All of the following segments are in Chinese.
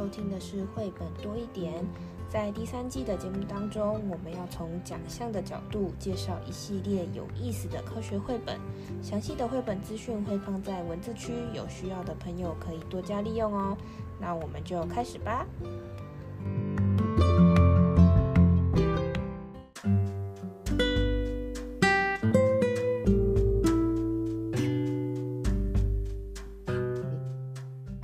收听的是绘本多一点。在第三季的节目当中，我们要从奖项的角度介绍一系列有意思的科学绘本。详细的绘本资讯会放在文字区，有需要的朋友可以多加利用哦。那我们就开始吧。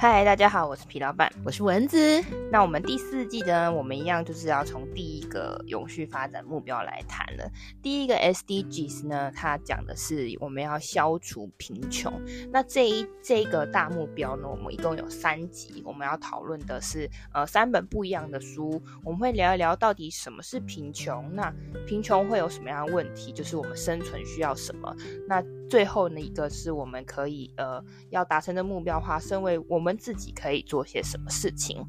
嗨，大家好，我是皮老板，我是蚊子。那我们第四季呢，我们一样就是要从第一个永续发展目标来谈了。第一个 SDGs 呢，它讲的是我们要消除贫穷。那这一这个大目标呢，我们一共有三集，我们要讨论的是呃三本不一样的书，我们会聊一聊到底什么是贫穷，那贫穷会有什么样的问题，就是我们生存需要什么。那最后呢，一个是我们可以呃要达成的目标的话，身为我们自己可以做些什么事情。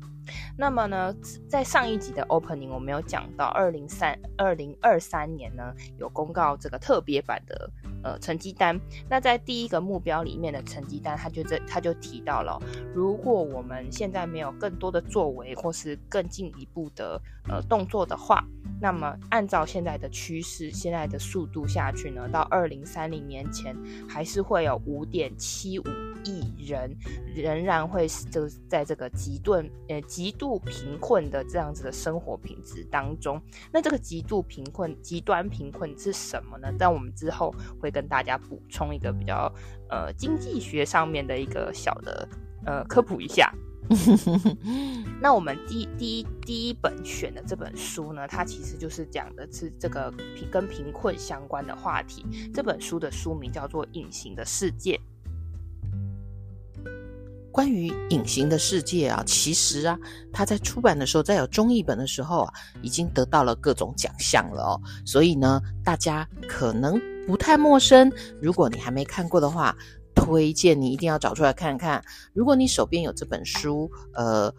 那么呢，在上一集的 opening 我们有讲到，二零三二零二三年呢有公告这个特别版的呃成绩单。那在第一个目标里面的成绩单，他就这他就提到了，如果我们现在没有更多的作为，或是更进一步的呃动作的话，那么按照现在的趋势，现在的速度下去呢，到二零三零年前，还是会有五点七五亿人仍然会是就在这个极顿呃极度贫困的这样子的生活品质当中。那这个极度贫困、极端贫困是什么呢？但我们之后会跟大家补充一个比较呃经济学上面的一个小的呃科普一下。那我们第第一第一本选的这本书呢，它其实就是讲的是这个贫跟贫困相关的话题。这本书的书名叫做《隐形的世界》。关于《隐形的世界》啊，其实啊，他在出版的时候，在有中译本的时候啊，已经得到了各种奖项了哦。所以呢，大家可能不太陌生。如果你还没看过的话，推荐你一定要找出来看看。如果你手边有这本书，呃，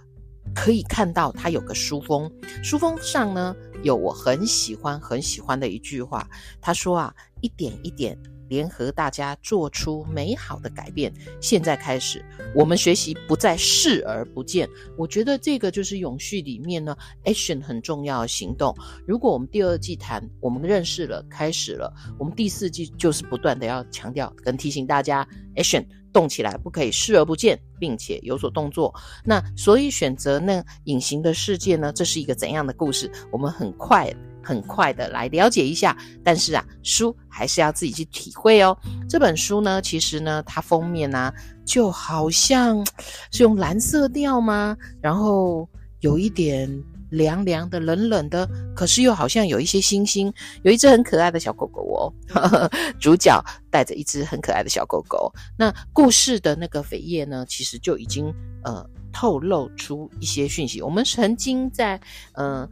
可以看到它有个书封，书封上呢有我很喜欢很喜欢的一句话，他说啊，一点一点。联合大家做出美好的改变。现在开始，我们学习不再视而不见。我觉得这个就是永续里面呢，action 很重要的行动。如果我们第二季谈，我们认识了，开始了，我们第四季就是不断的要强调跟提醒大家，action 动起来，不可以视而不见，并且有所动作。那所以选择那隐形的世界呢？这是一个怎样的故事？我们很快。很快的来了解一下，但是啊，书还是要自己去体会哦。这本书呢，其实呢，它封面呢、啊，就好像是用蓝色调吗？然后有一点凉凉的、冷冷的，可是又好像有一些星星。有一只很可爱的小狗狗哦，呵呵，主角带着一只很可爱的小狗狗。那故事的那个扉页呢，其实就已经呃透露出一些讯息。我们曾经在嗯。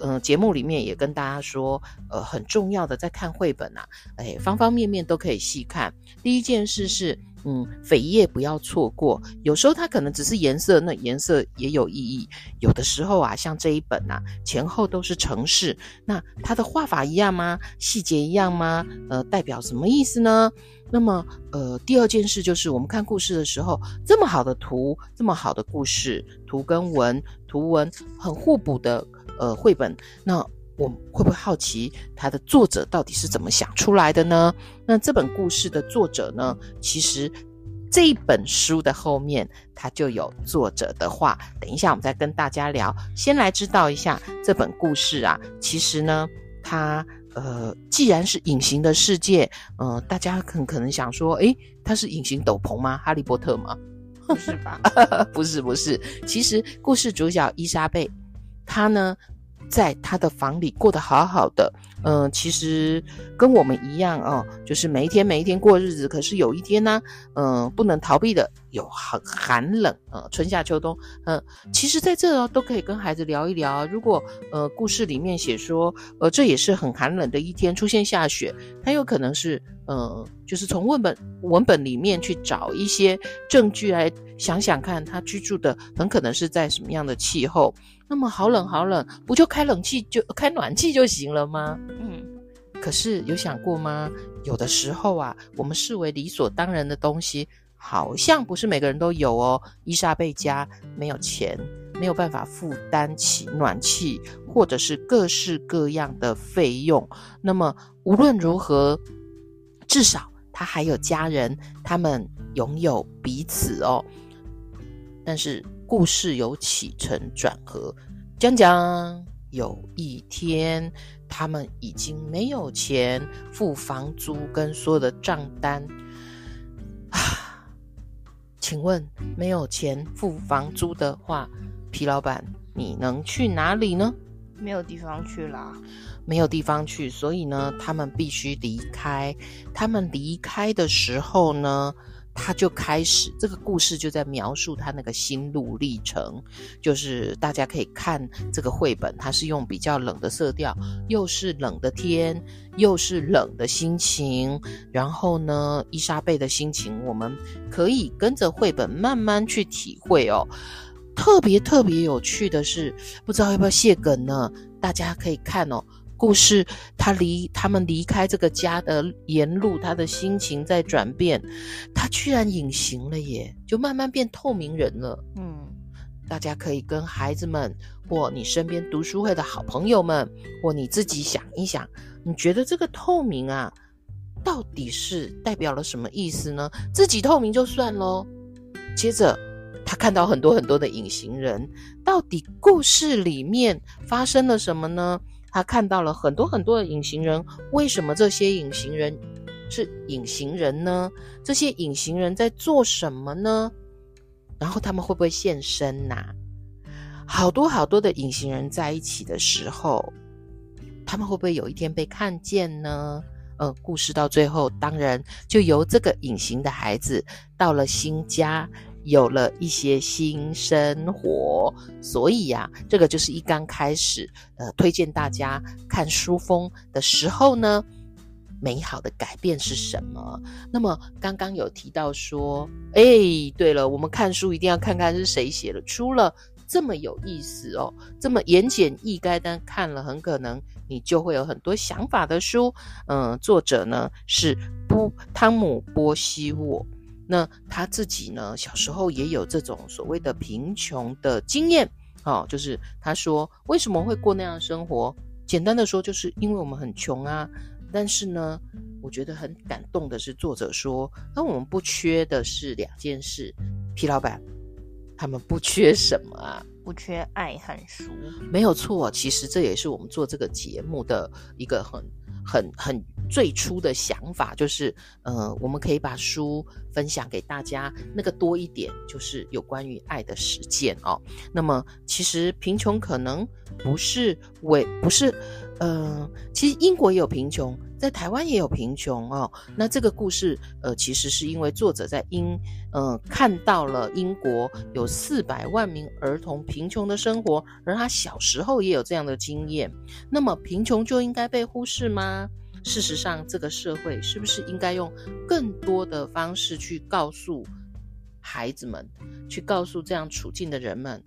嗯、节目里面也跟大家说，呃，很重要的在看绘本啊，哎，方方面面都可以细看。第一件事是，嗯，扉页不要错过。有时候它可能只是颜色，那颜色也有意义。有的时候啊，像这一本啊，前后都是城市，那它的画法一样吗？细节一样吗？呃，代表什么意思呢？那么，呃，第二件事就是我们看故事的时候，这么好的图，这么好的故事，图跟文，图文很互补的。呃，绘本，那我会不会好奇它的作者到底是怎么想出来的呢？那这本故事的作者呢？其实这一本书的后面，它就有作者的话。等一下，我们再跟大家聊。先来知道一下这本故事啊，其实呢，它呃，既然是隐形的世界，呃，大家很可能想说，诶，它是隐形斗篷吗？哈利波特吗？不是吧？不是，不是。其实故事主角伊莎贝。他呢，在他的房里过得好好的，嗯、其实跟我们一样哦，就是每一天每一天过日子。可是有一天呢，嗯、不能逃避的有很寒冷啊、呃，春夏秋冬，嗯、其实在这都可以跟孩子聊一聊。如果呃故事里面写说，呃，这也是很寒冷的一天，出现下雪，很有可能是，呃，就是从文本文本里面去找一些证据来想想看，他居住的很可能是在什么样的气候。那么好冷好冷，不就开冷气就开暖气就行了吗？嗯，可是有想过吗？有的时候啊，我们视为理所当然的东西，好像不是每个人都有哦。伊莎贝家没有钱，没有办法负担起暖气或者是各式各样的费用。那么无论如何，至少他还有家人，他们拥有彼此哦。但是故事有起承转合，讲讲有一天，他们已经没有钱付房租跟所有的账单 啊。请问没有钱付房租的话，皮老板你能去哪里呢？没有地方去啦，没有地方去，所以呢，他们必须离开。他们离开的时候呢，他就开始这个故事就在描述他那个心路历程，就是大家可以看这个绘本，它是用比较冷的色调，又是冷的天，又是冷的心情。然后呢，伊莎贝的心情，我们可以跟着绘本慢慢去体会哦。特别特别有趣的是，不知道要不要谢梗呢？大家可以看哦。故事，他离他们离开这个家的沿路，他的心情在转变，他居然隐形了耶，就慢慢变透明人了。嗯，大家可以跟孩子们，或你身边读书会的好朋友们，或你自己想一想，你觉得这个透明啊，到底是代表了什么意思呢？自己透明就算喽，接着他看到很多很多的隐形人，到底故事里面发生了什么呢？他看到了很多很多的隐形人，为什么这些隐形人是隐形人呢？这些隐形人在做什么呢？然后他们会不会现身呐？好多好多的隐形人在一起的时候，他们会不会有一天被看见呢？呃，故事到最后，当然就由这个隐形的孩子到了新家。有了一些新生活，所以呀、啊，这个就是一刚开始，呃，推荐大家看书风的时候呢，美好的改变是什么？那么刚刚有提到说，哎，对了，我们看书一定要看看是谁写的，出了这么有意思哦，这么言简意赅，但看了很可能你就会有很多想法的书。嗯、作者呢是波汤姆波希沃。那他自己呢，小时候也有这种所谓的贫穷的经验，哦，就是他说为什么会过那样的生活？简单的说，就是因为我们很穷啊。但是呢，我觉得很感动的是，作者说，那我们不缺的是两件事。皮老板，他们不缺什么啊？不缺爱和书，没有错。其实这也是我们做这个节目的一个很。很很最初的想法就是，呃，我们可以把书分享给大家，那个多一点就是有关于爱的实践哦。那么，其实贫穷可能不是为不是，呃，其实英国也有贫穷，在台湾也有贫穷哦。那这个故事，呃，其实是因为作者在英，呃，看到了英国有四百万名儿童贫穷的生活，而他小时候也有这样的经验。那么，贫穷就应该被忽视吗？事实上，这个社会是不是应该用更多的方式去告诉孩子们，去告诉这样处境的人们，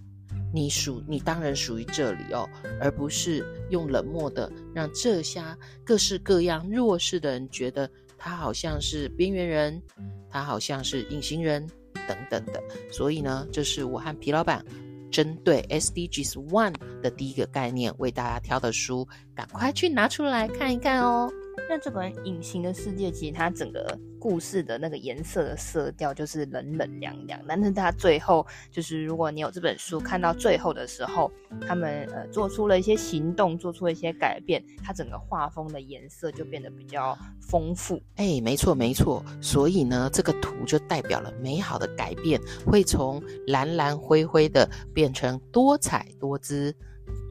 你属你当然属于这里哦，而不是用冷漠的让这些各式各样弱势的人觉得他好像是边缘人，他好像是隐形人等等的。所以呢，这是我和皮老板。针对 SDGs One 的第一个概念为大家挑的书，赶快去拿出来看一看哦。那这本《隐形的世界》其实它整个故事的那个颜色的色调就是冷冷凉凉，但是它最后就是如果你有这本书看到最后的时候，他们呃做出了一些行动，做出了一些改变，它整个画风的颜色就变得比较丰富。哎，没错没错，所以呢，这个图就代表了美好的改变，会从蓝蓝灰灰的变成多彩多姿。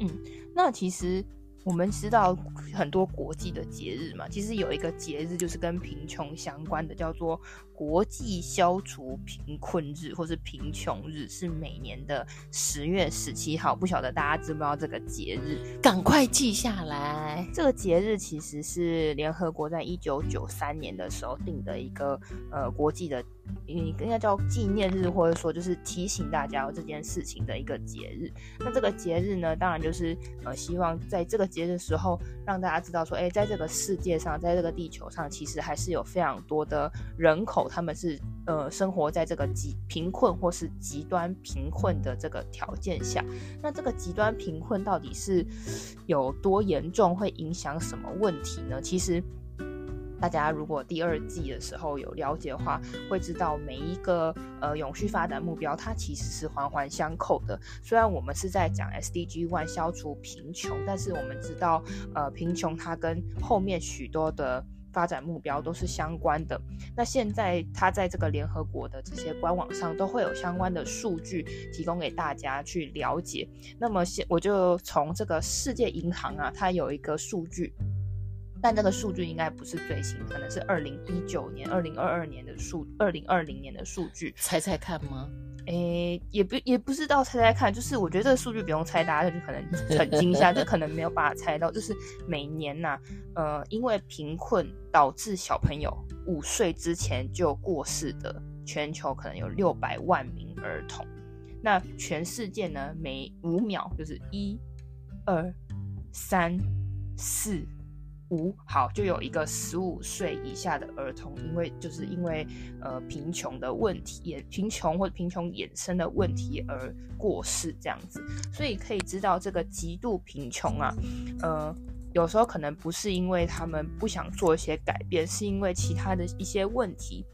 嗯，那其实。我们知道很多国际的节日嘛，其实有一个节日就是跟贫穷相关的，叫做国际消除贫困日或是贫穷日，是每年的十月十七号。不晓得大家知不知道这个节日？赶快记下来。这个节日其实是联合国在一九九三年的时候定的一个呃国际的应该叫纪念日，或者说就是提醒大家这件事情的一个节日。那这个节日呢，当然就是呃，希望在这个节日的时候，让大家知道说，哎，在这个世界上，在这个地球上，其实还是有非常多的人口，他们是呃生活在这个极贫困或是极端贫困的这个条件下。那这个极端贫困到底是有多严重，会影响什么问题呢？其实。大家如果第二季的时候有了解的话，会知道每一个呃永续发展目标，它其实是环环相扣的。虽然我们是在讲 SDG One 消除贫穷，但是我们知道，呃，贫穷它跟后面许多的发展目标都是相关的。那现在它在这个联合国的这些官网上都会有相关的数据提供给大家去了解。那么现我就从这个世界银行啊，它有一个数据。但这个数据应该不是最新，可能是二零一九年、二零二二年的数，二零二零年的数据。猜猜看吗？诶，也不也不知道猜猜看，就是我觉得这个数据不用猜，大家就可能很惊一下，就可能没有办法猜到。就是每年呐、啊，呃，因为贫困导致小朋友五岁之前就过世的，全球可能有六百万名儿童。那全世界呢，每五秒就是一、二、三、四。五好，就有一个十五岁以下的儿童，因为就是因为呃贫穷的问题，也贫穷或者贫穷衍生的问题而过世这样子，所以可以知道这个极度贫穷啊，呃，有时候可能不是因为他们不想做一些改变，是因为其他的一些问题，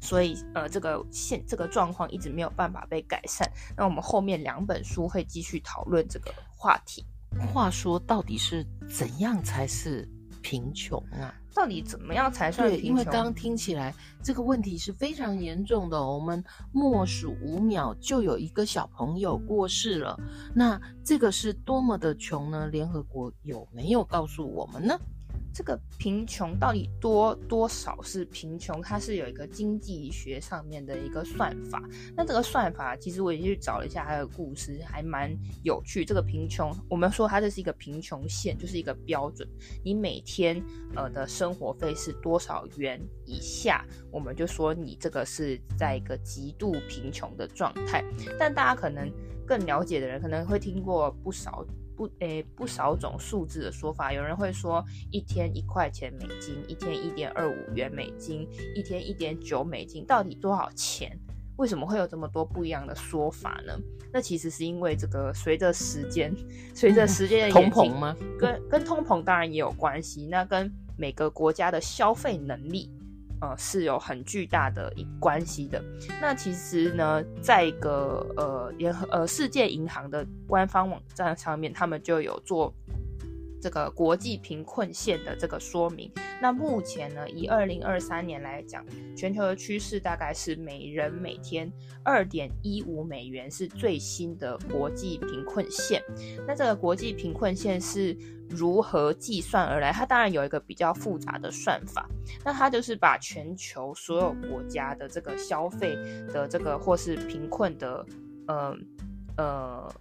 所以呃这个现这个状况一直没有办法被改善。那我们后面两本书会继续讨论这个话题。话说，到底是怎样才是贫穷啊？到底怎么样才算贫穷？因为刚刚听起来这个问题是非常严重的。我们默数五秒就有一个小朋友过世了，那这个是多么的穷呢？联合国有没有告诉我们呢？这个贫穷到底多多少是贫穷？它是有一个经济学上面的一个算法。那这个算法其实我也去找了一下它的故事，还蛮有趣。这个贫穷，我们说它这是一个贫穷线，就是一个标准。你每天呃的生活费是多少元以下，我们就说你这个是在一个极度贫穷的状态。但大家可能更了解的人，可能会听过不少。不，诶、欸，不少种数字的说法，有人会说一天一块钱美金，一天一点二五元美金，一天一点九美金，到底多少钱？为什么会有这么多不一样的说法呢？那其实是因为这个随着时间，随着时间的通膨吗？跟跟通膨当然也有关系，那跟每个国家的消费能力。呃，是有很巨大的一关系的。那其实呢，在一个呃联合呃世界银行的官方网站上面，他们就有做这个国际贫困线的这个说明。那目前呢，以二零二三年来讲，全球的趋势大概是每人每天二点一五美元是最新的国际贫困线。那这个国际贫困线是如何计算而来？它当然有一个比较复杂的算法。那它就是把全球所有国家的这个消费的这个或是贫困的，呃呃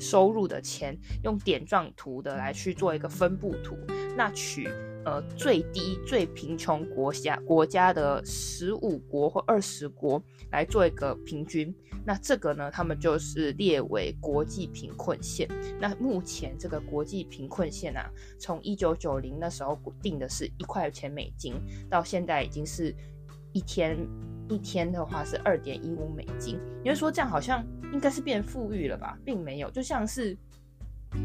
收入的钱，用点状图的来去做一个分布图。那取呃最低最贫穷国家国家的十五国或二十国来做一个平均。那这个呢，他们就是列为国际贫困线。那目前这个国际贫困线啊，从一九九零那时候定的是一块钱美金，到现在已经是一天一天的话是二点一五美金。你会说这样好像应该是变富裕了吧？并没有，就像是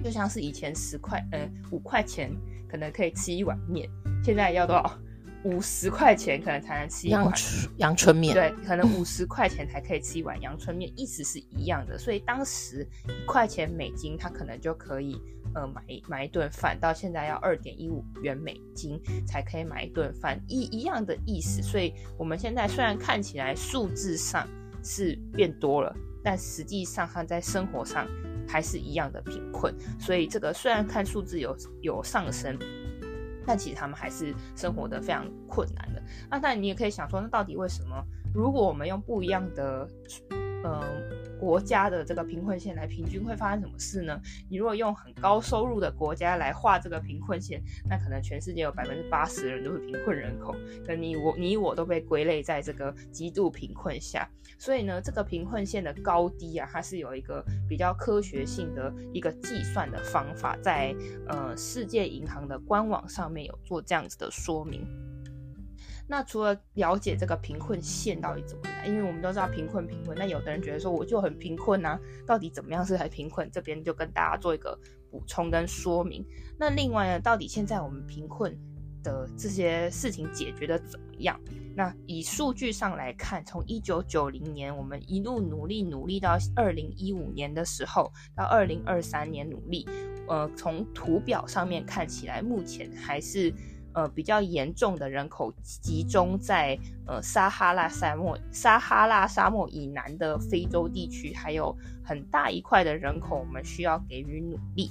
就像是以前十块呃五块钱可能可以吃一碗面，现在要多少？五十块钱可能才能吃一碗阳春面，对，可能五十块钱才可以吃一碗阳春面，意思是一样的。所以当时一块钱美金，它可能就可以呃买买一顿饭，到现在要二点一五元美金才可以买一顿饭，一一样的意思。所以我们现在虽然看起来数字上是变多了，但实际上它在生活上还是一样的贫困。所以这个虽然看数字有有上升。但其实他们还是生活的非常困难的。那但你也可以想说，那到底为什么？如果我们用不一样的嗯。国家的这个贫困线来平均会发生什么事呢？你如果用很高收入的国家来画这个贫困线，那可能全世界有百分之八十的人都是贫困人口，那你我你我都被归类在这个极度贫困下。所以呢，这个贫困线的高低啊，它是有一个比较科学性的一个计算的方法，在呃世界银行的官网上面有做这样子的说明。那除了了解这个贫困线到底怎么来，因为我们都知道贫困贫困，那有的人觉得说我就很贫困啊，到底怎么样是很贫困？这边就跟大家做一个补充跟说明。那另外呢，到底现在我们贫困的这些事情解决的怎么样？那以数据上来看，从一九九零年我们一路努力努力到二零一五年的时候，到二零二三年努力，呃，从图表上面看起来，目前还是。呃，比较严重的人口集中在呃撒哈拉沙漠、撒哈拉沙漠以南的非洲地区，还有很大一块的人口，我们需要给予努力。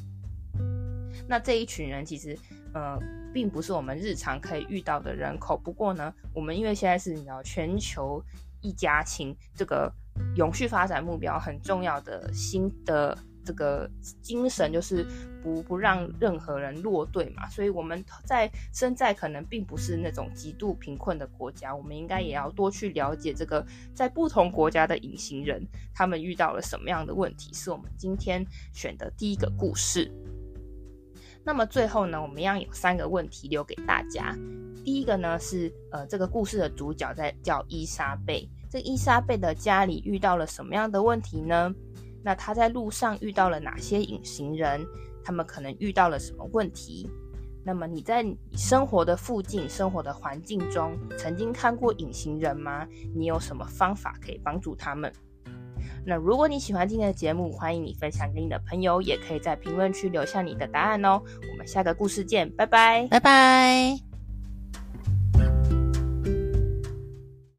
那这一群人其实呃，并不是我们日常可以遇到的人口。不过呢，我们因为现在是你知道全球一家亲这个永续发展目标很重要的新的。这个精神就是不不让任何人落队嘛，所以我们在身在可能并不是那种极度贫困的国家，我们应该也要多去了解这个在不同国家的隐形人，他们遇到了什么样的问题，是我们今天选的第一个故事。那么最后呢，我们一样有三个问题留给大家。第一个呢是呃，这个故事的主角在叫伊莎贝，这伊莎贝的家里遇到了什么样的问题呢？那他在路上遇到了哪些隐形人？他们可能遇到了什么问题？那么你在你生活的附近、生活的环境中，曾经看过隐形人吗？你有什么方法可以帮助他们？那如果你喜欢今天的节目，欢迎你分享给你的朋友，也可以在评论区留下你的答案哦。我们下个故事见，拜拜，拜拜。